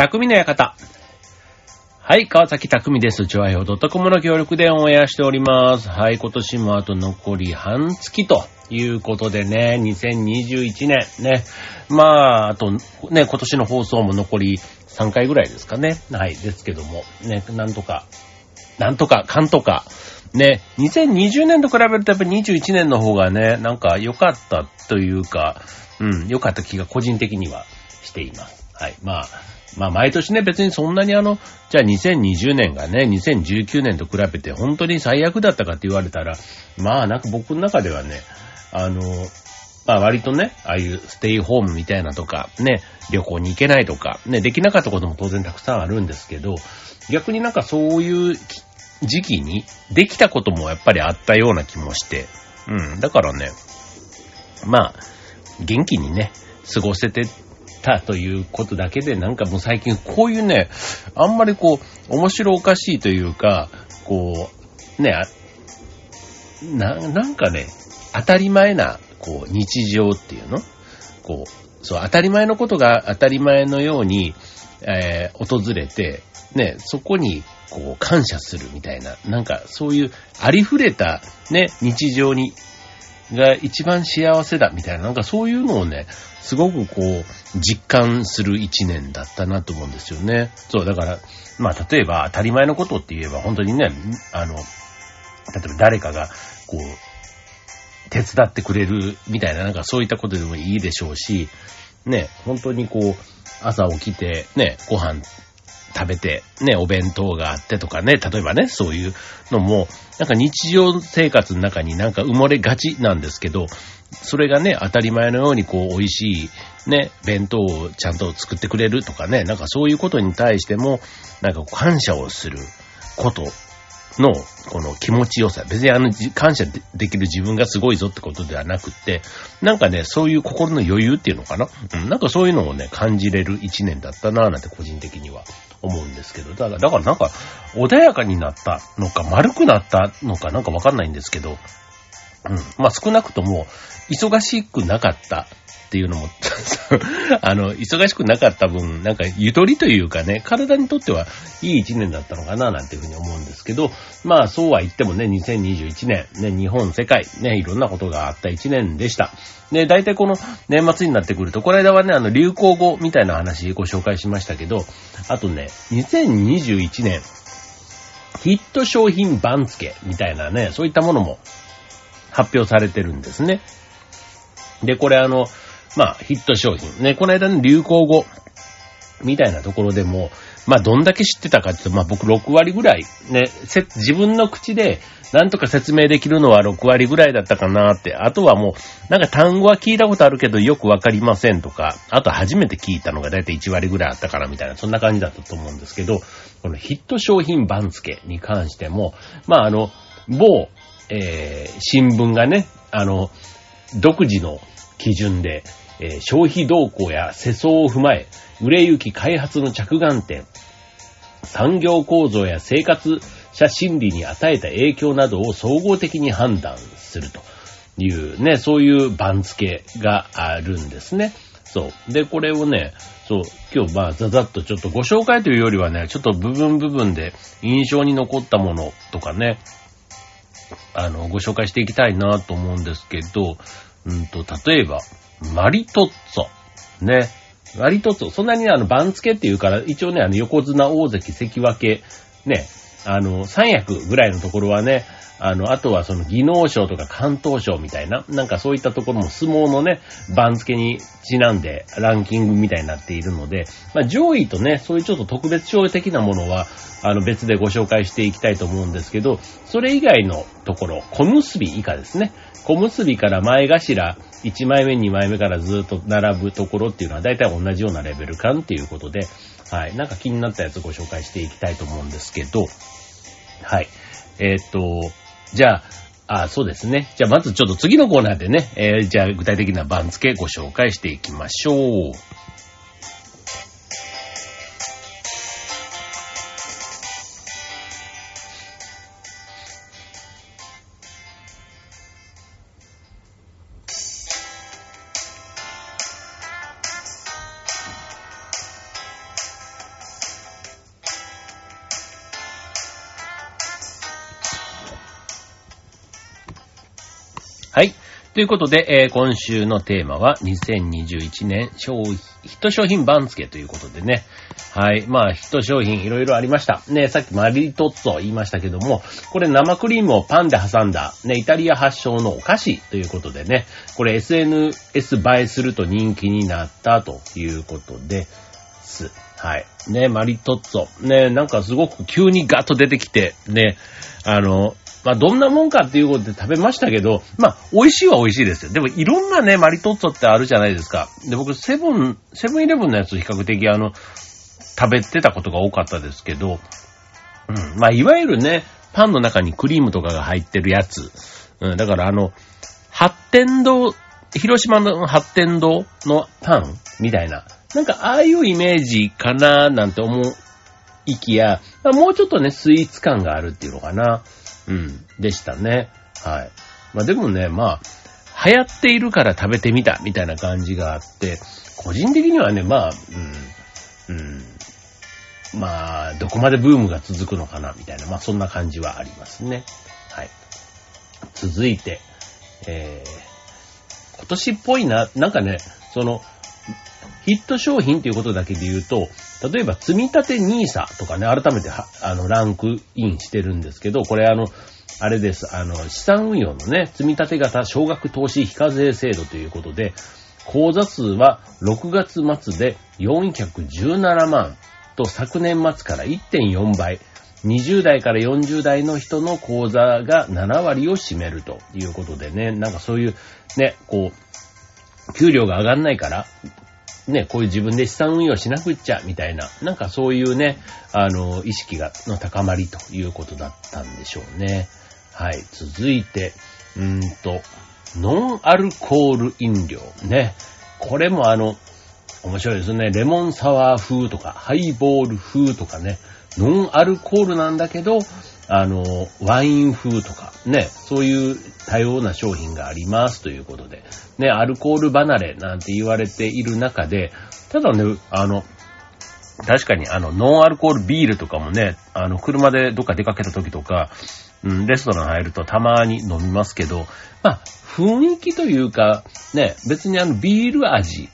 匠の館。はい、川崎匠です。チョアヘオドットコムの協力でオンエアしております。はい、今年もあと残り半月ということでね、2021年ね。まあ、あとね、今年の放送も残り3回ぐらいですかね。はい、ですけども、ね、なんとか、なんとか、かんとか、ね、2020年と比べるとやっぱり21年の方がね、なんか良かったというか、うん、良かった気が個人的にはしています。はい。まあ、まあ毎年ね、別にそんなにあの、じゃあ2020年がね、2019年と比べて本当に最悪だったかって言われたら、まあなんか僕の中ではね、あの、まあ割とね、ああいうステイホームみたいなとか、ね、旅行に行けないとか、ね、できなかったことも当然たくさんあるんですけど、逆になんかそういう時期にできたこともやっぱりあったような気もして、うん、だからね、まあ、元気にね、過ごせてたということだけで、なんかもう最近こういうね、あんまりこう、面白おかしいというか、こう、ね、な、なんかね、当たり前な、こう、日常っていうの？こう、そう、当たり前のことが当たり前のように、えー訪れて、ね、そこに、こう、感謝するみたいな、なんか、そういう、ありふれた、ね、日常に、が一番幸せだ、みたいな、なんかそういうのをね、すごくこう、実感する一年だったなと思うんですよね。そう、だから、まあ、例えば当たり前のことって言えば、本当にね、あの、例えば誰かが、こう、手伝ってくれるみたいな、なんかそういったことでもいいでしょうし、ね、本当にこう、朝起きて、ね、ご飯食べて、ね、お弁当があってとかね、例えばね、そういうのも、なんか日常生活の中になんか埋もれがちなんですけど、それがね、当たり前のようにこう、美味しい、ね、弁当をちゃんと作ってくれるとかね、なんかそういうことに対しても、なんか感謝をすることの、この気持ちよさ。別にあの、感謝でできる自分がすごいぞってことではなくって、なんかね、そういう心の余裕っていうのかな？うん、なんかそういうのをね、感じれる一年だったなぁなんて個人的には思うんですけど。だから、だからなんか、穏やかになったのか、丸くなったのかなんかわかんないんですけど、うん。まあ少なくとも、忙しくなかったっていうのも、あの、忙しくなかった分、なんかゆとりというかね、体にとってはいい一年だったのかななんていうふうに思うんですけど、まあそうは言ってもね、2021年、ね、日本、世界、ね、いろんなことがあった一年でした。で、大体この年末になってくると、この間はね、あの、流行語みたいな話ご紹介しましたけど、あとね、2021年、ヒット商品番付みたいなね、そういったものも発表されてるんですね。で、これあの、まあ、ヒット商品。ね、この間の流行語みたいなところでも、まあ、どんだけ知ってたかっていうと、まあ、僕6割ぐらい、ね、せ自分の口で、なんとか説明できるのは6割ぐらいだったかなって。あとはもう、なんか単語は聞いたことあるけどよくわかりませんとか、あと初めて聞いたのがだいたい1割ぐらいあったからみたいな、そんな感じだったと思うんですけど、このヒット商品番付に関しても、まあ、あの、某、えー、新聞がね、あの、独自の基準で、えー消費動向や世相を踏まえ、売れ行き開発の着眼点、産業構造や生活者心理に与えた影響などを総合的に判断するというね、そういう番付があるんですね。そう。で、これをね、そう、今日まあざざっとちょっとご紹介というよりはね、ちょっと部分部分で印象に残ったものとかね、あの、ご紹介していきたいなと思うんですけど、うんと、例えば、マリトッツォ。ね。マリトッツォ。そんなにねあの、番付っていうから、一応ね、あの、横綱、大関、関脇、ね、あの、三役ぐらいのところはね、あの、あとはその技能賞とか関東賞みたいな、なんかそういったところも相撲のね、番付にちなんでランキングみたいになっているので、まあ上位とね、そういうちょっと特別賞的なものは、あの別でご紹介していきたいと思うんですけど、それ以外のところ、小結以下ですね。小結から前頭、1枚目、2枚目からずっと並ぶところっていうのは大体同じようなレベル感っていうことで、はい。なんか気になったやつをご紹介していきたいと思うんですけど、はい。えーっと、じゃあ、あ、そうですね。じゃあまずちょっと次のコーナーでね、えーじゃあ具体的な番付ご紹介していきましょう。はい。ということで、えー今週のテーマは2021年商品、ヒット商品番付ということでね。はい。まあ、ヒット商品いろいろありました。ね、さっきマリトッツォ言いましたけども、これ生クリームをパンで挟んだ、ね、イタリア発祥のお菓子ということでね、これ SNS 映えすると人気になったということです。はい。ね、マリトッツォ。ね、なんかすごく急にガッと出てきて、ね、あの、まあ、どんなもんかっていうことで食べましたけど、まあ、美味しいは美味しいですよ。でも、いろんなね、マリトッツォってあるじゃないですか。で、僕、セブン、セブンイレブンのやつ比較的あの、食べてたことが多かったですけど、うん。まあ、いわゆるね、パンの中にクリームとかが入ってるやつ。うん。だからあの、発展堂、広島の発展堂のパンみたいな。なんか、ああいうイメージかななんて思いきや、まあもうちょっとね、スイーツ感があるっていうのかな。うん。でしたね。はい。まあでもね、まあ、流行っているから食べてみたみたいな感じがあって、個人的にはね、まあ、うん、うん。まあ、どこまでブームが続くのかなみたいな、まあそんな感じはありますね。はい。続いて、えー、今年っぽいな、なんかね、その、ヒット商品ということだけで言うと、例えば、積み立て NISA とかね、改めて、あの、ランクインしてるんですけど、これあの、あれです、あの、資産運用のね、積み立て型少額投資非課税制度ということで、口座数は6月末で417万と昨年末から1.4倍。20代から40代の人の口座が7割を占めるということでね、なんかそういうね、こう、給料が上がんないから、ね、こういう自分で資産運用しなくっちゃ、みたいな、なんかそういうね、あの、意識が、の高まりということだったんでしょうね。はい、続いて、うーんと、ノンアルコール飲料。ね。これもあの、面白いですね。レモンサワー風とか、ハイボール風とかね。ノンアルコールなんだけど、あの、ワイン風とか、ね、そういう多様な商品がありますということで、ね、アルコール離れなんて言われている中で、ただね、あの、確かにあの、ノンアルコールビールとかもね、あの、車でどっか出かけた時とか、うん、レストラン入るとたまに飲みますけど、まあ、雰囲気というか、ね、別にあの、ビール味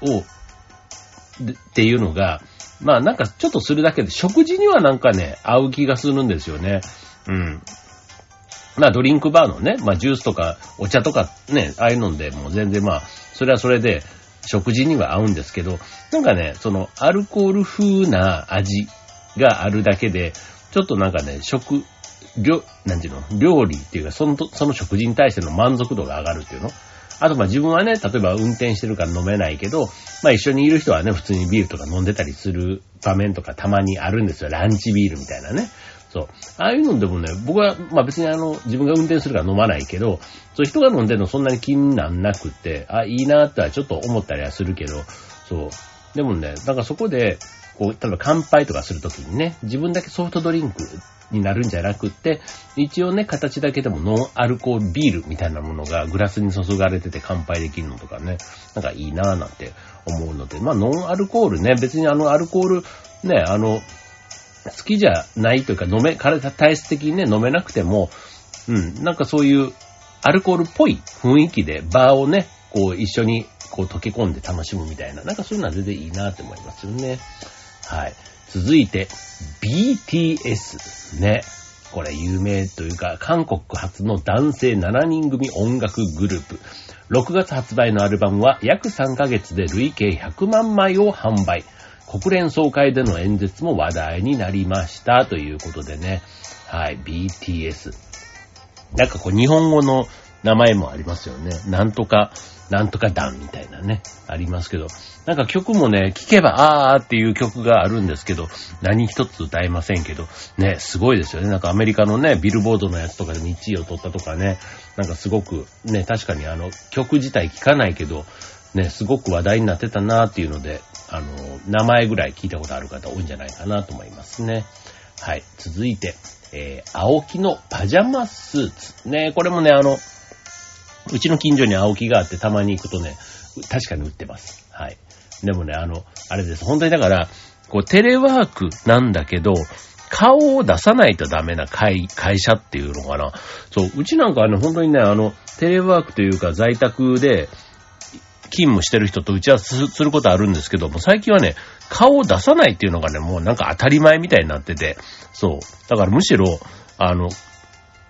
を、っていうのが、まあなんかちょっとするだけで食事にはなんかね、合う気がするんですよね。うん。まあドリンクバーのね、まあジュースとかお茶とかね、ああいうのでもう全然まあ、それはそれで食事には合うんですけど、なんかね、そのアルコール風な味があるだけで、ちょっとなんかね、食、料、なんていうの、料理っていうか、その、その食事に対しての満足度が上がるっていうの？あとまあ自分はね、例えば運転してるから飲めないけど、まあ一緒にいる人はね、普通にビールとか飲んでたりする場面とかたまにあるんですよ。ランチビールみたいなね。そう。ああいうのでもね、僕は、まあ別にあの、自分が運転するから飲まないけど、そう人が飲んでるのそんなに気になんなくって、あ、いいなってはちょっと思ったりはするけど、そう。でもね、なんかそこで、こう、例えば乾杯とかするときにね、自分だけソフトドリンクになるんじゃなくって、一応ね、形だけでもノンアルコールビールみたいなものがグラスに注がれてて乾杯できるのとかね、なんかいいなぁなんて思うので、まあノンアルコールね、別にあのアルコール、ね、あの、好きじゃないというか飲め、体体質的にね、飲めなくても、うん、なんかそういうアルコールっぽい雰囲気でバーをね、こう一緒にこう溶け込んで楽しむみたいな、なんかそういうのは全然いいなって思いますよね。はい。続いて、BTS ね。これ有名というか、韓国初の男性7人組音楽グループ。6月発売のアルバムは約3ヶ月で累計100万枚を販売。国連総会での演説も話題になりました。ということでね。はい、BTS。なんかこう日本語の名前もありますよね。なんとか、なんとか団みたいなね、ありますけど。なんか曲もね、聴けばあーっていう曲があるんですけど、何一つ歌えませんけど、ね、すごいですよね。なんかアメリカのね、ビルボードのやつとかで1位を取ったとかね、なんかすごく、ね、確かにあの、曲自体聴かないけど、ね、すごく話題になってたなーっていうので、あの、名前ぐらい聞いたことある方多いんじゃないかなと思いますね。はい。続いて、えー、青木のパジャマスーツ。ね、これもね、あの、うちの近所に青木があってたまに行くとね、確かに売ってます。はい。でもね、あの、あれです。本当にだから、こう、テレワークなんだけど、顔を出さないとダメな会会社っていうのかな。そう、うちなんかあの、本当にね、あの、テレワークというか在宅で勤務してる人と打ち合わせすることあるんですけども、最近はね、顔を出さないっていうのがね、もうなんか当たり前みたいになってて、そう。だからむしろ、あの、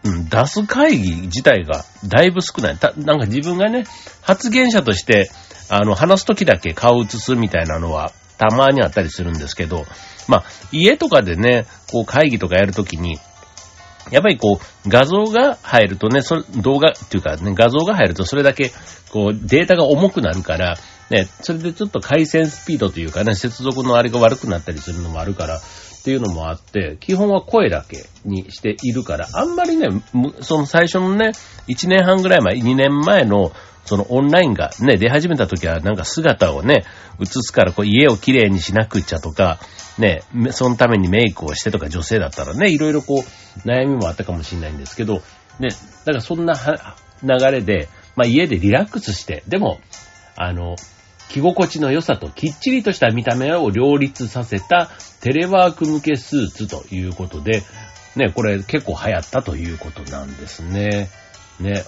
出す会議自体がだいぶ少ない。た、なんか自分がね、発言者として、あの、話すときだけ顔を映すみたいなのは、たまにあったりするんですけど、まあ、家とかでね、こう会議とかやるときに、やっぱりこう、画像が入るとね、そ動画っていうかね、画像が入るとそれだけ、こう、データが重くなるから、ね、それでちょっと回線スピードというかね、接続のあれが悪くなったりするのもあるから、っていうのもあって、基本は声だけにしているから、あんまりね、その最初のね、1年半ぐらい前、2年前の、そのオンラインがね、出始めた時はなんか姿をね、映すからこう家をきれいにしなくちゃとか、ね、そのためにメイクをしてとか女性だったらね、いろいろこう悩みもあったかもしれないんですけど、ね、だからそんな流れで、まあ家でリラックスして、でも、あの、着心地の良さときっちりとした見た目を両立させたテレワーク向けスーツということで、ね、これ結構流行ったということなんですね。ね。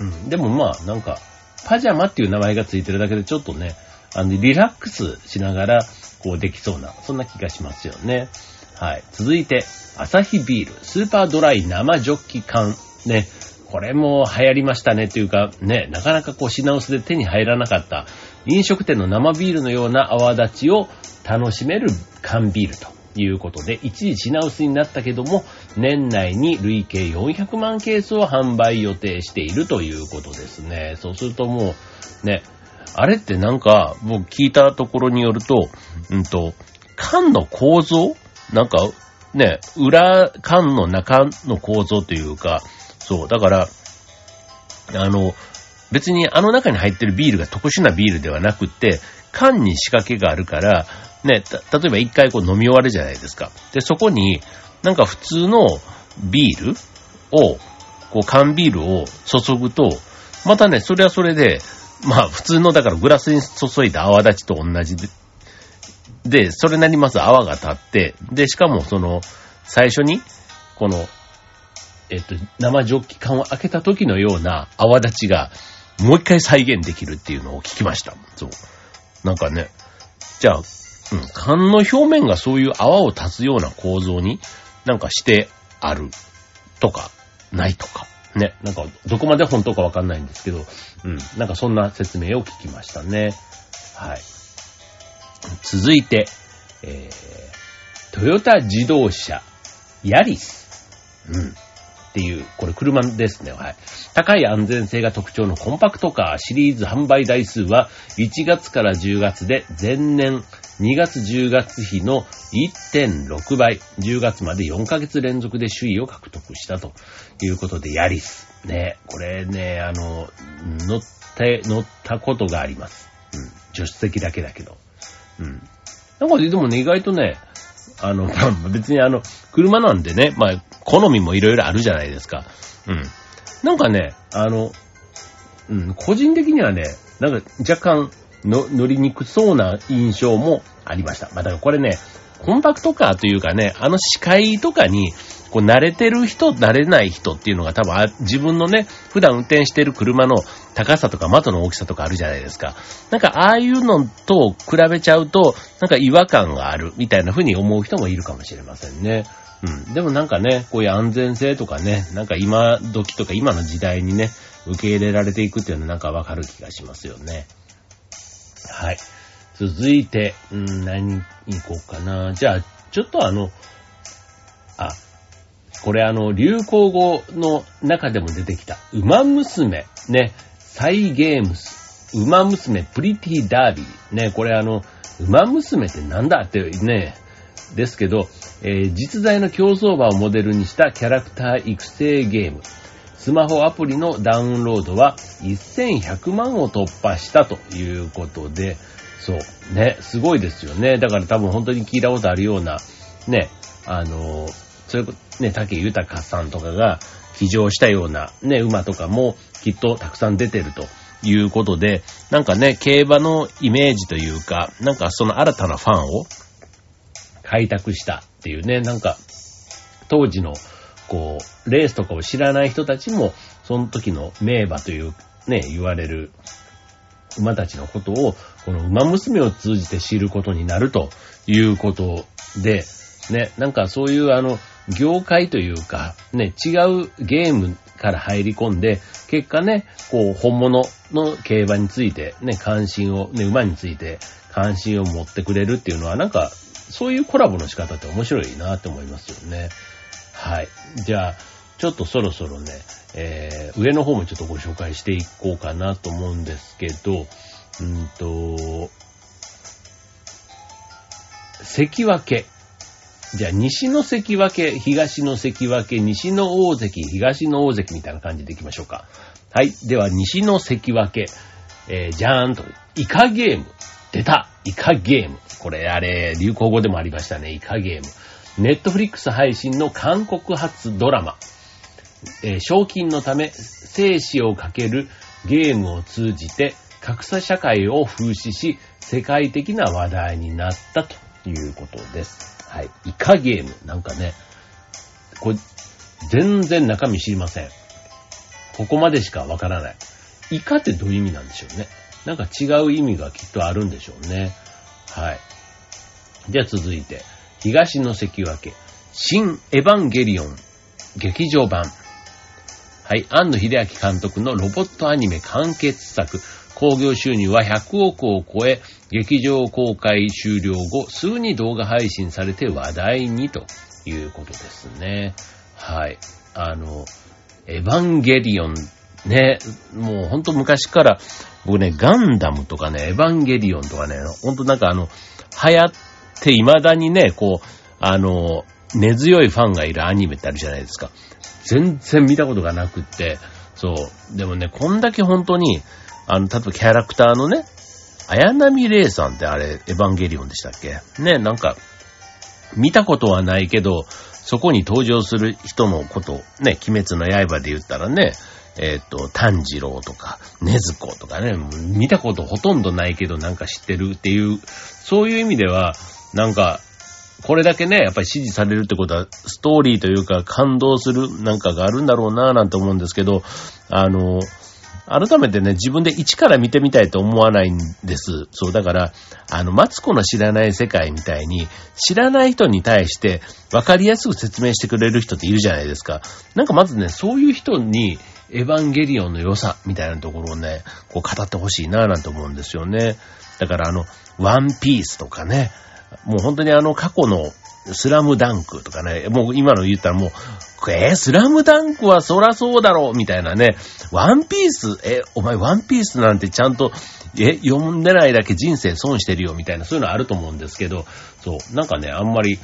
うん。でもまあ、なんか、パジャマっていう名前がついてるだけでちょっとね、あの、リラックスしながら、こうできそうな、そんな気がしますよね。はい。続いて、アサヒビール、スーパードライ生ジョッキ缶。ね。これも流行りましたねっていうか、ね、なかなかこう品薄で手に入らなかった飲食店の生ビールのような泡立ちを楽しめる缶ビールということで、一時品薄になったけども、年内に累計400万ケースを販売予定しているということですね。そうするともう、ね、あれってなんか、僕聞いたところによると、うんと、缶の構造？なんか、ね、裏、缶の中の構造というか、そう、だから、あの、別にあの中に入ってるビールが特殊なビールではなくって、缶に仕掛けがあるから、ね、例えば一回こう飲み終わるじゃないですか。で、そこに、なんか普通のビールを、こう缶ビールを注ぐと、またね、それはそれで、まあ普通のだからグラスに注いだ泡立ちと同じで、で、それなります泡が立って、で、しかもその、最初に、この、えっと、生ジョッキ缶を開けた時のような泡立ちが、もう一回再現できるっていうのを聞きました。そう。なんかね、じゃあ、うん、缶の表面がそういう泡を立つような構造になんかしてあるとか、ないとか。ね、なんか、どこまで本当かわかんないんですけど、うん、なんかそんな説明を聞きましたね。はい。続いて、えー、トヨタ自動車、ヤリス。うん。っていう、これ車ですね。はい。高い安全性が特徴のコンパクトカーシリーズ販売台数は1月から10月で前年2月10月比の1.6倍、10月まで4ヶ月連続で首位を獲得したということで、ヤリス。ね、これね、あの、乗って、乗ったことがあります。うん。助手席だけだけど。うん。なんかでもね、意外とね、あの、別にあの、車なんでね、まあ、好みもいろいろあるじゃないですか。うん。なんかね、あの、うん、個人的にはね、なんか若干の乗りにくそうな印象もありました。まあ、だからこれね、コンパクトカーというかね、あの視界とかに、こう慣れてる人、慣れない人っていうのが多分自分のね、普段運転してる車の高さとか窓の大きさとかあるじゃないですか。なんかああいうのと比べちゃうと、なんか違和感があるみたいな風に思う人もいるかもしれませんね。うん。でもなんかね、こういう安全性とかね、なんか今時とか今の時代にね、受け入れられていくっていうのはなんかわかる気がしますよね。はい。続いて、うん、何に行こうかな。じゃあ、ちょっとあの、あ、これあの、流行語の中でも出てきた、馬娘、ね、サイゲームス、馬娘プリティダービー、ね、これあの、馬娘ってなんだってね、ですけど、えー、実在の競走馬をモデルにしたキャラクター育成ゲーム。スマホアプリのダウンロードは1100万を突破したということで、そう。ね、すごいですよね。だから多分本当に聞いたことあるような、ね、あの、それ、ね、竹豊さんとかが騎乗したような、ね、馬とかもきっとたくさん出てるということで、なんかね、競馬のイメージというか、なんかその新たなファンを開拓したっていうね、なんか、当時の、こう、レースとかを知らない人たちも、その時の名馬というね、言われる馬たちのことを、この馬娘を通じて知ることになるということで、ね、なんかそういうあの、業界というか、ね、違うゲームから入り込んで、結果ね、こう、本物の競馬について、ね、関心を、ね、馬について関心を持ってくれるっていうのは、なんか、そういうコラボの仕方って面白いなって思いますよね。はい。じゃあ、ちょっとそろそろね、えー、上の方もちょっとご紹介していこうかなと思うんですけど、うんと、関脇。じゃあ、西の関脇、東の関脇、西の大関、東の大関みたいな感じでいきましょうか。はい。では、西の関脇。えー、じゃーんと、イカゲーム。出たイカゲーム。これ、あれ、流行語でもありましたね。イカゲーム。ネットフリックス配信の韓国発ドラマ。えー、賞金のため、生死をかけるゲームを通じて、格差社会を風刺し、世界的な話題になったということです。はい。イカゲーム。なんかね、これ、全然中身知りません。ここまでしかわからない。イカってどういう意味なんでしょうね。なんか違う意味がきっとあるんでしょうね。はい。じゃあ続いて、東の関脇、新エヴァンゲリオン劇場版。はい、庵野秀明監督のロボットアニメ完結作、興行収入は100億を超え、劇場公開終了後、すぐに動画配信されて話題にということですね。はい。あの、エヴァンゲリオン、ね、もうほんと昔から、僕ね、ガンダムとかね、エヴァンゲリオンとかね、ほんとなんかあの、流行って未だにね、こう、あの、根強いファンがいるアニメってあるじゃないですか。全然見たことがなくって、そう。でもね、こんだけ本当に、あの、例えばキャラクターのね、綾波レイさんってあれ、エヴァンゲリオンでしたっけ？ね、なんか、見たことはないけど、そこに登場する人のこと、ね、鬼滅の刃で言ったらね、えっ、ー、と、炭治郎とか、禰豆子とかね、見たことほとんどないけどなんか知ってるっていう、そういう意味では、なんか、これだけね、やっぱり支持されるってことは、ストーリーというか感動するなんかがあるんだろうなぁなんて思うんですけど、あの、改めてね、自分で一から見てみたいと思わないんです。そう、だから、あの、マツコの知らない世界みたいに、知らない人に対して分かりやすく説明してくれる人っているじゃないですか。なんかまずね、そういう人に、エヴァンゲリオンの良さみたいなところをね、こう語ってほしいなぁなんて思うんですよね。だからあの、ワンピースとかね、もう本当にあの過去のスラムダンクとかね、もう今の言ったらもう、えー、スラムダンクはそらそうだろうみたいなね、ワンピース、え、お前ワンピースなんてちゃんと、え、読んでないだけ人生損してるよみたいな、そういうのあると思うんですけど、そう、なんかね、あんまり、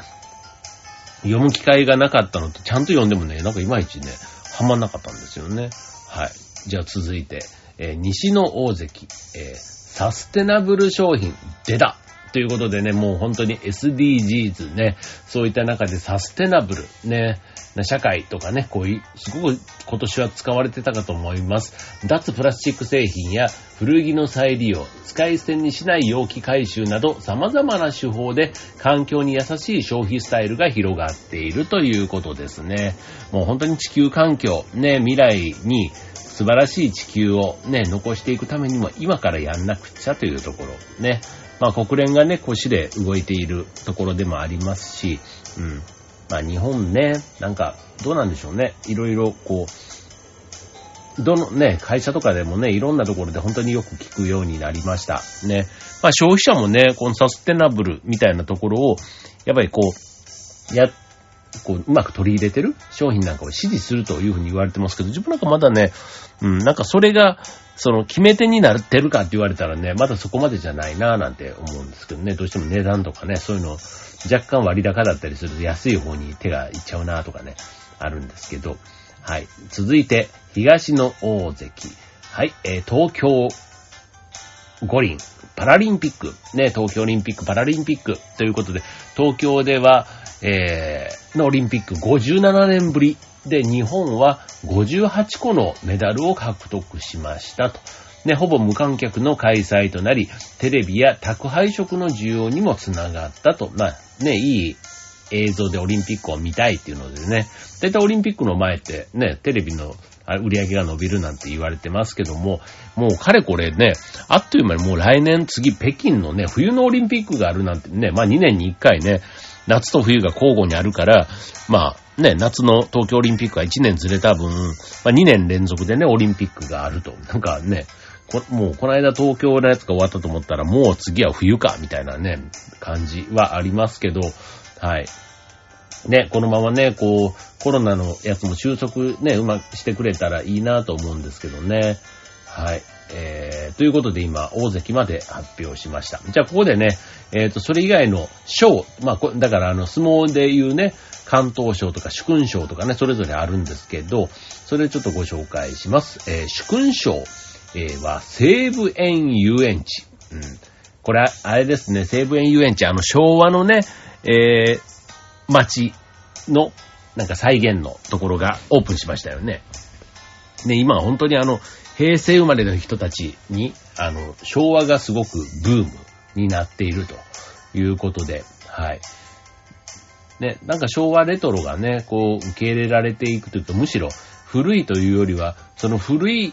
読む機会がなかったのと、ちゃんと読んでもね、なんかいまいちね、はまんなかったんですよね。はい。じゃあ続いて、えー、西の大関、えー、サステナブル商品、出たということでね、もう本当に SDGs ね、そういった中でサステナブルね、社会とかね、こういう、すごく今年は使われてたかと思います。脱プラスチック製品や古着の再利用、使い捨てにしない容器回収など様々な手法で環境に優しい消費スタイルが広がっているということですね。もう本当に地球環境、ね、未来に素晴らしい地球をね、残していくためにも今からやんなくちゃというところ、ね。まあ国連がね、腰で動いているところでもありますし、うん。まあ日本ね、なんか、どうなんでしょうね。いろいろこう、どのね、会社とかでもね、いろんなところで本当によく聞くようになりました。ね。まあ消費者もね、このサステナブルみたいなところを、やっぱりこう、や、こう、うまく取り入れてる？商品なんかを支持するというふうに言われてますけど、自分なんかまだね、うん、なんかそれが、その決め手になってるかって言われたらね、まだそこまでじゃないなぁなんて思うんですけどね、どうしても値段とかね、そういうの若干割高だったりすると安い方に手がいっちゃうなぁとかね、あるんですけど、はい。続いて、東の大関。はい、えー、東京五輪、パラリンピック、ね、東京オリンピック、パラリンピックということで、東京では、えー、のオリンピック57年ぶりで、日本は58個のメダルを獲得しましたと。ね、ほぼ無観客の開催となり、テレビや宅配食の需要にもつながったと。まあ、ね、いい映像でオリンピックを見たいっていうのでね、だいたいオリンピックの前ってね、テレビの売り上げが伸びるなんて言われてますけども、もうかれこれね、あっという間にもう来年次北京のね、冬のオリンピックがあるなんてね、まあ2年に1回ね、夏と冬が交互にあるから、まあね、夏の東京オリンピックは1年ずれた分、まあ2年連続でね、オリンピックがあると。なんかね、もうこの間東京のやつが終わったと思ったらもう次は冬か、みたいなね、感じはありますけど、はい。ね、このままね、こう、コロナのやつも収束ね、うまくしてくれたらいいなと思うんですけどね。はい。えー、ということで今、大関まで発表しました。じゃあ、ここでね、えっ、ー、と、それ以外の賞、まあ、だからあの、相撲で言うね、関東賞とか主勲賞とかね、それぞれあるんですけど、それちょっとご紹介します。えー、主勲賞、えー、は、西武園遊園地。うん。これ、あれですね、西武園遊園地、あの、昭和のね、えー、街の、なんか再現のところがオープンしましたよね。で、今は本当にあの、平成生まれの人たちに、あの、昭和がすごくブームになっているということで、はい。ね、なんか昭和レトロがね、こう、受け入れられていくというと、むしろ古いというよりは、その古い、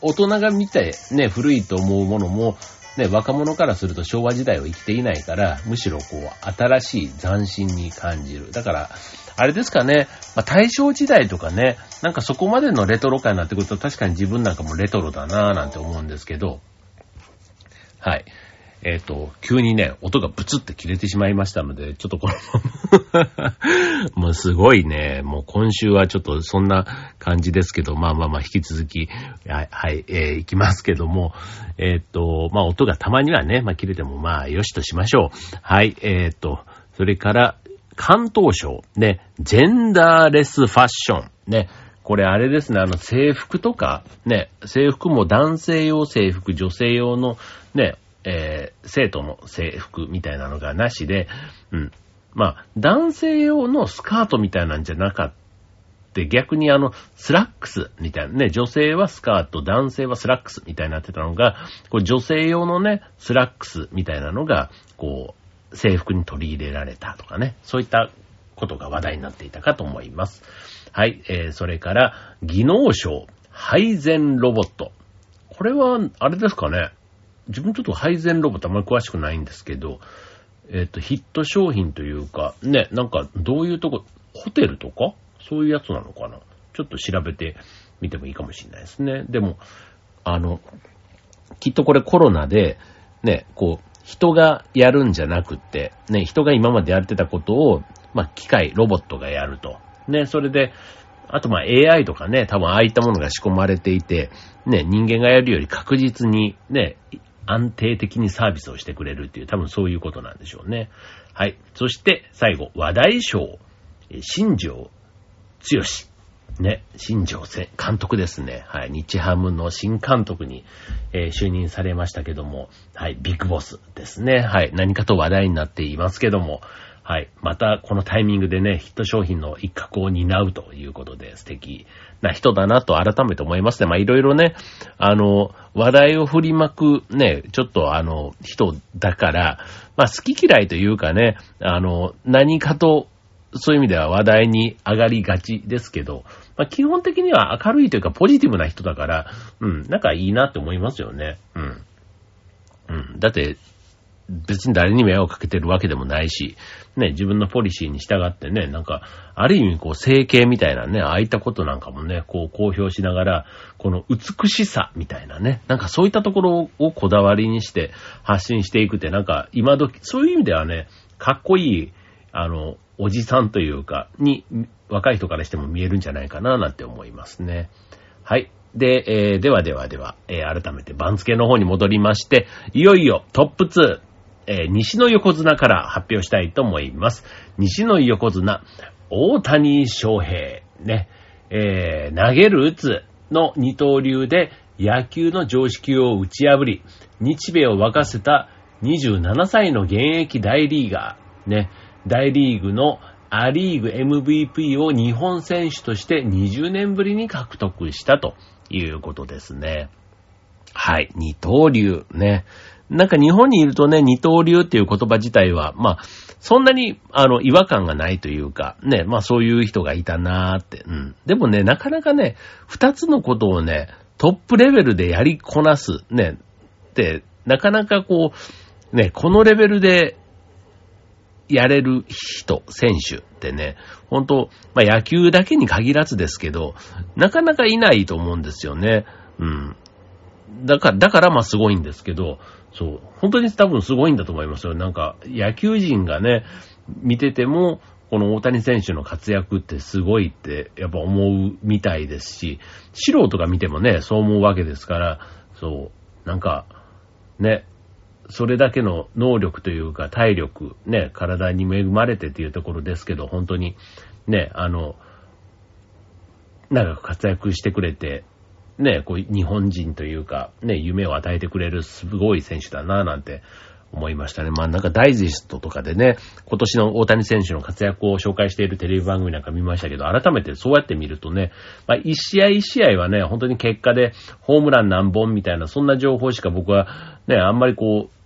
大人が見てね、古いと思うものも、ね、若者からすると昭和時代を生きていないから、むしろこう、新しい斬新に感じる。だから、あれですかね、まあ、大正時代とかね、なんかそこまでのレトロ感になってくると確かに自分なんかもレトロだなぁなんて思うんですけど、はい。えっ、ー、と、急にね、音がブツって切れてしまいましたので、ちょっとこの もうすごいね、もう今週はちょっとそんな感じですけど、まあまあまあ引き続き、はい、はい、えー、いきますけども、えっ、ー、と、まあ音がたまにはね、まあ切れてもまあよしとしましょう。はい、えっ、ー、と、それから、関東省、ね、ジェンダーレスファッション、ね、これあれですね、あの制服とか、ね、制服も男性用制服、女性用の、ね、えー、生徒の制服みたいなのがなしで、うん。まあ、男性用のスカートみたいなんじゃなかった。逆にあの、スラックスみたいなね、女性はスカート、男性はスラックスみたいになってたのが、こう女性用のね、スラックスみたいなのが、こう、制服に取り入れられたとかね、そういったことが話題になっていたかと思います。はい、えー、それから、技能賞、配膳ロボット。これは、あれですかね。自分ちょっと配膳ロボットあんまり詳しくないんですけど、えっ、ー、と、ヒット商品というか、ね、なんかどういうとこ、ホテルとかそういうやつなのかな？ちょっと調べてみてもいいかもしれないですね。でも、あの、きっとこれコロナで、ね、こう、人がやるんじゃなくって、ね、人が今までやってたことを、まあ、機械、ロボットがやると。ね、それで、あとま AI とかね、多分ああいったものが仕込まれていて、ね、人間がやるより確実にね、安定的にサービスをしてくれるっていう、多分そういうことなんでしょうね。はい。そして最後、話題賞、新庄剛志。ね、新庄監督ですね。はい。日ハムの新監督に、えー、就任されましたけども、はい。ビッグボスですね。はい。何かと話題になっていますけども、はい。また、このタイミングでね、ヒット商品の一角を担うということで、素敵な人だなと改めて思いますね。まあ、いろいろね、あの、話題を振りまくね、ちょっとあの、人だから、まあ、好き嫌いというかね、あの、何かと、そういう意味では話題に上がりがちですけど、まあ、基本的には明るいというかポジティブな人だから、うん、なんかいいなって思いますよね。うん。うん。だって、別に誰に迷惑かけてるわけでもないし、ね、自分のポリシーに従ってね、なんか、ある意味こう、整形みたいなね、ああいったことなんかもね、こう、公表しながら、この美しさみたいなね、なんかそういったところをこだわりにして発信していくって、なんか、今時、そういう意味ではね、かっこいい、あの、おじさんというか、に、若い人からしても見えるんじゃないかな、なんて思いますね。はい。で、えー、ではではでは、えー、改めて番付の方に戻りまして、いよいよトップ2、えー、西の横綱から発表したいと思います。西の横綱、大谷翔平、ね、えー、投げる打つの二刀流で野球の常識を打ち破り、日米を沸かせた27歳の現役大リーガー、ね、大リーグのアリーグ MVP を日本選手として20年ぶりに獲得したということですね。はい、二刀流ね。なんか日本にいるとね、二刀流っていう言葉自体は、まあ、そんなに、あの、違和感がないというか、ね、まあそういう人がいたなーって。うん。でもね、なかなかね、二つのことをね、トップレベルでやりこなす、ね、って、なかなかこう、ね、このレベルでやれる人、選手ってね、本当まあ野球だけに限らずですけど、なかなかいないと思うんですよね。うん。だから、だからまあすごいんですけど、そう、本当に多分すごいんだと思いますよ。なんか、野球人がね、見てても、この大谷選手の活躍ってすごいってやっぱ思うみたいですし、素人が見てもね、そう思うわけですから、そう、なんか、ね、それだけの能力というか体力、ね、体に恵まれてっていうところですけど、本当に、ね、あの、長く活躍してくれて、ね、こう、日本人というか、ね、夢を与えてくれるすごい選手だな、なんて思いましたね。まあなんかダイジェストとかでね、今年の大谷選手の活躍を紹介しているテレビ番組なんか見ましたけど、改めてそうやって見るとね、まあ一試合一試合はね、本当に結果でホームラン何本みたいな、そんな情報しか僕はね、あんまりこう、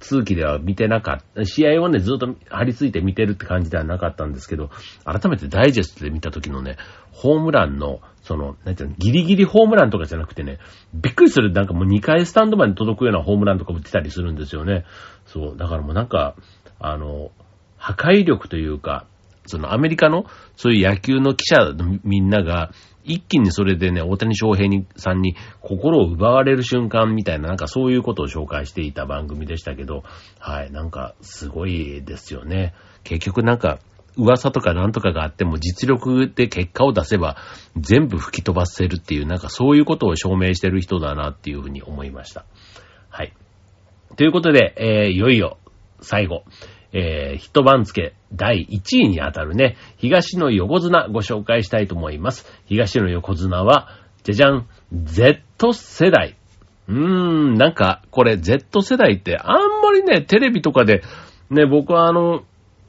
通期では見てなかった。試合をね、ずっと張り付いて見てるって感じではなかったんですけど、改めてダイジェストで見た時のね、ホームランの、その、なんていうの、ギリギリホームランとかじゃなくてね、びっくりする、なんかもう2回スタンドまで届くようなホームランとか打ってたりするんですよね。そう、だからもうなんか、あの、破壊力というか、そのアメリカの、そういう野球の記者のみんなが、一気にそれでね、大谷翔平にさんに心を奪われる瞬間みたいな、なんかそういうことを紹介していた番組でしたけど、はい、なんかすごいですよね。結局なんか、噂とかなんとかがあっても実力で結果を出せば全部吹き飛ばせるっていう、なんかそういうことを証明してる人だなっていうふうに思いました。はい。ということで、えー、いよいよ最後。えー、ヒット番付第1位にあたるね、東の横綱ご紹介したいと思います。東の横綱は、じゃじゃん、Z 世代。うーん、なんか、これ Z 世代ってあんまりね、テレビとかで、ね、僕はあの、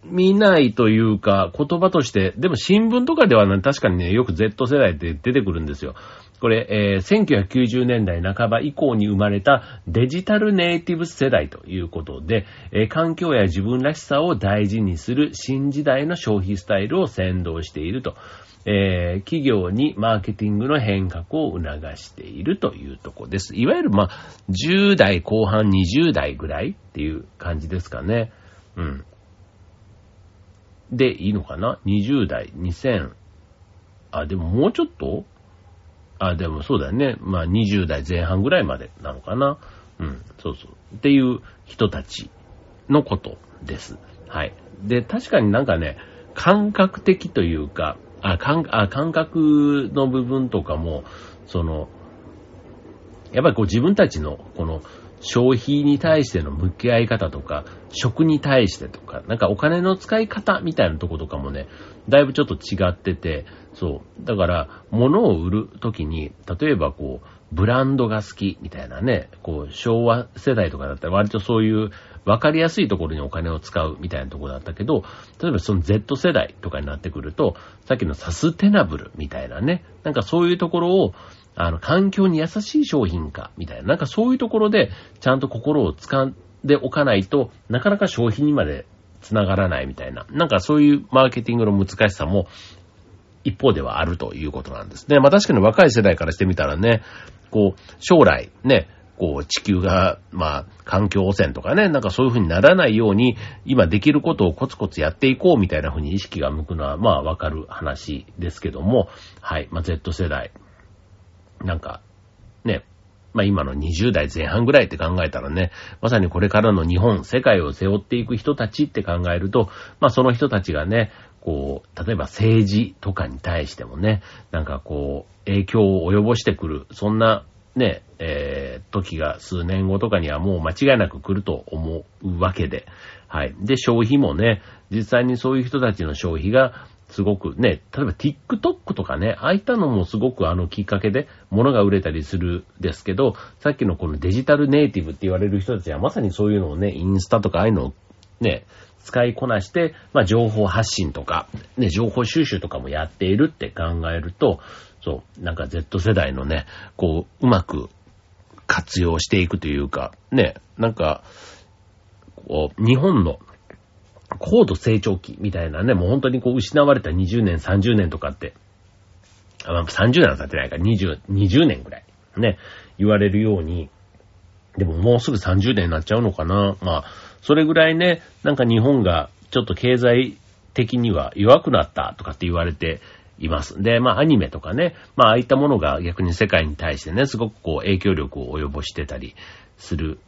見ないというか、言葉として、でも新聞とかではね、確かにね、よく Z 世代って出てくるんですよ。これ、えー、1990年代半ば以降に生まれたデジタルネイティブ世代ということで、えー、環境や自分らしさを大事にする新時代の消費スタイルを先導していると。えー、企業にマーケティングの変革を促しているというところです。いわゆる、まあ、10代後半20代ぐらいっていう感じですかね。うん。で、いいのかな ?20 代、2000、あ、でももうちょっと？あ、でもそうだよね。まあ20代前半ぐらいまでなのかな。うん、そうそう。っていう人たちのことです。はい。で、確かになんかね、感覚的というか、あ、感あ感覚の部分とかも、その、やっぱりこう自分たちのこの消費に対しての向き合い方とか、食に対してとか、なんかお金の使い方みたいなとことかもね、だいぶちょっと違ってて、そう。だから、物を売るときに、例えばこう、ブランドが好きみたいなね、こう、昭和世代とかだったら割とそういう分かりやすいところにお金を使うみたいなところだったけど、例えばその Z 世代とかになってくると、さっきのサステナブルみたいなね、なんかそういうところを、あの、環境に優しい商品化みたいな、なんかそういうところでちゃんと心を掴んでおかないとなかなか消費にまで繋がらないみたいな、なんかそういうマーケティングの難しさも一方ではあるということなんです。ね。まあ確かに若い世代からしてみたらね、こう、将来ね、こう、地球が、まあ、環境汚染とかね、なんかそういう風にならないように、今できることをコツコツやっていこうみたいな風に意識が向くのは、まあわかる話ですけども、はい、まあ Z 世代、なんか、ね、まあ今の20代前半ぐらいって考えたらね、まさにこれからの日本、世界を背負っていく人たちって考えると、まあその人たちがね、こう、例えば政治とかに対してもね、なんかこう、影響を及ぼしてくる、そんなね、えー、時が数年後とかにはもう間違いなく来ると思うわけで、はい。で、消費もね、実際にそういう人たちの消費がすごくね、例えば TikTok とかね、ああいったのもすごくあのきっかけで物が売れたりするですけど、さっきのこのデジタルネイティブって言われる人たちはまさにそういうのをね、インスタとかああいうのをね、使いこなして、まあ情報発信とか、ね、情報収集とかもやっているって考えると、そう、なんか Z 世代のね、こう、うまく活用していくというか、ね、なんか、こう、日本の高度成長期みたいなね、もう本当にこう失われた20年、30年とかって、あ、30年は経ってないから20、20年ぐらいね、言われるように、でももうすぐ30年になっちゃうのかな。まあ、それぐらいね、なんか日本がちょっと経済的には弱くなったとかって言われています。で、まあアニメとかね、まあああいったものが逆に世界に対してね、すごくこう影響力を及ぼしてたりする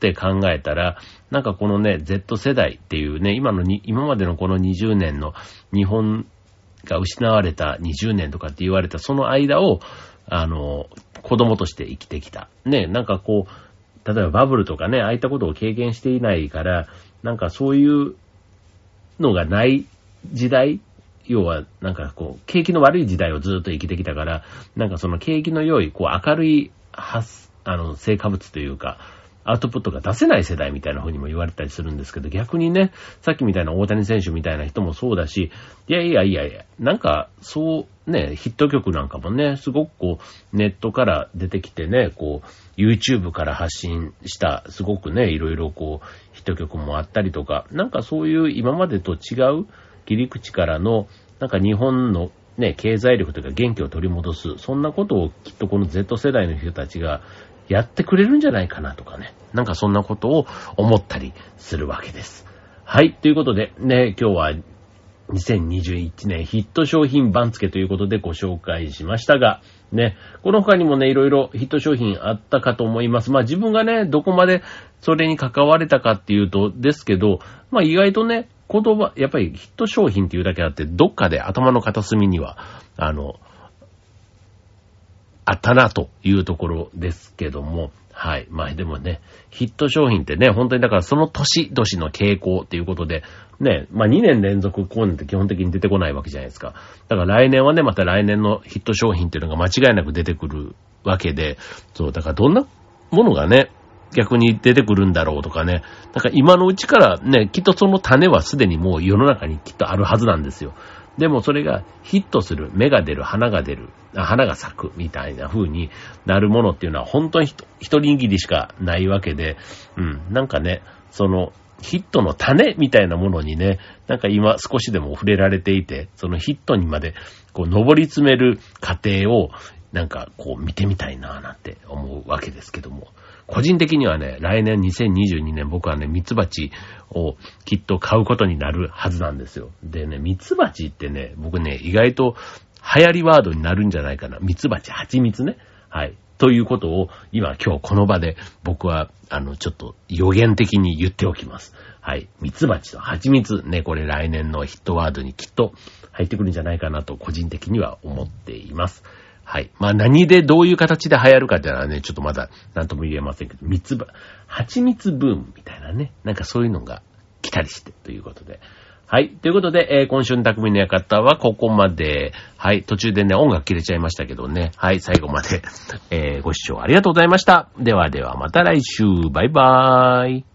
って考えたら、なんかこのね、Z 世代っていうね、今のに、今までのこの20年の日本が失われた20年とかって言われたその間を、あの、子供として生きてきた。ね、なんかこう、例えばバブルとかね、ああいったことを経験していないから、なんかそういうのがない時代要は、なんかこう、景気の悪い時代をずっと生きてきたから、なんかその景気の良い、こう、明るい、発、あの、成果物というか、アウトプットが出せない世代みたいな風にも言われたりするんですけど、逆にね、さっきみたいな大谷選手みたいな人もそうだし、いやいやいやいや、なんか、そうね、ヒット曲なんかもね、すごくこう、ネットから出てきてね、こう、YouTube から発信した、すごくね、いろいろこう、ヒット曲もあったりとか、なんかそういう今までと違う切り口からの、なんか日本のね、経済力というか元気を取り戻す、そんなことをきっとこの Z 世代の人たちがやってくれるんじゃないかなとかね。なんかそんなことを思ったりするわけです。はい。ということで、ね、今日は2021年ヒット商品番付ということでご紹介しましたが、ね、この他にもね、いろいろヒット商品あったかと思います。まあ自分がね、どこまでそれに関われたかっていうと、ですけど、まあ意外とね、言葉、やっぱりヒット商品っていうだけあって、どっかで頭の片隅には、あの、あったなというところですけども、はい。まあでもね、ヒット商品ってね、本当にだからその年々の傾向っていうことで、ね、まあ2年連続こういうのって基本的に出てこないわけじゃないですか。だから来年はね、また来年のヒット商品っていうのが間違いなく出てくるわけで、そう、だからどんなものがね、逆に出てくるんだろうとかね。なんか今のうちからね、きっとその種はすでにもう世の中にきっとあるはずなんですよ。でもそれがヒットする、芽が出る、花が出る、花が咲くみたいな風になるものっていうのは本当に一人握りしかないわけで、うん、なんかね、そのヒットの種みたいなものにね、なんか今少しでも触れられていて、そのヒットにまでこう登り詰める過程をなんかこう見てみたいなぁなんて思うわけですけども。個人的にはね、来年2022年僕はね、ミツバチをきっと買うことになるはずなんですよ。でね、ミツバチってね、僕ね、意外と流行りワードになるんじゃないかな。ミツバチ、蜂蜜ね。はい。ということを今今日この場で僕はあのちょっと予言的に言っておきます。はい。ミツバチと蜂蜜ね、これ来年のヒットワードにきっと入ってくるんじゃないかなと個人的には思っています。はい。まあ何でどういう形で流行るかっていうのはね、ちょっとまだ何とも言えませんけど、蜜ば、蜂蜜ブームみたいなね、なんかそういうのが来たりしてということで。はい。ということで、えー、今週の匠の館はここまで。はい。途中でね、音楽切れちゃいましたけどね。はい。最後まで、えー、ご視聴ありがとうございました。ではではまた来週。バイバーイ。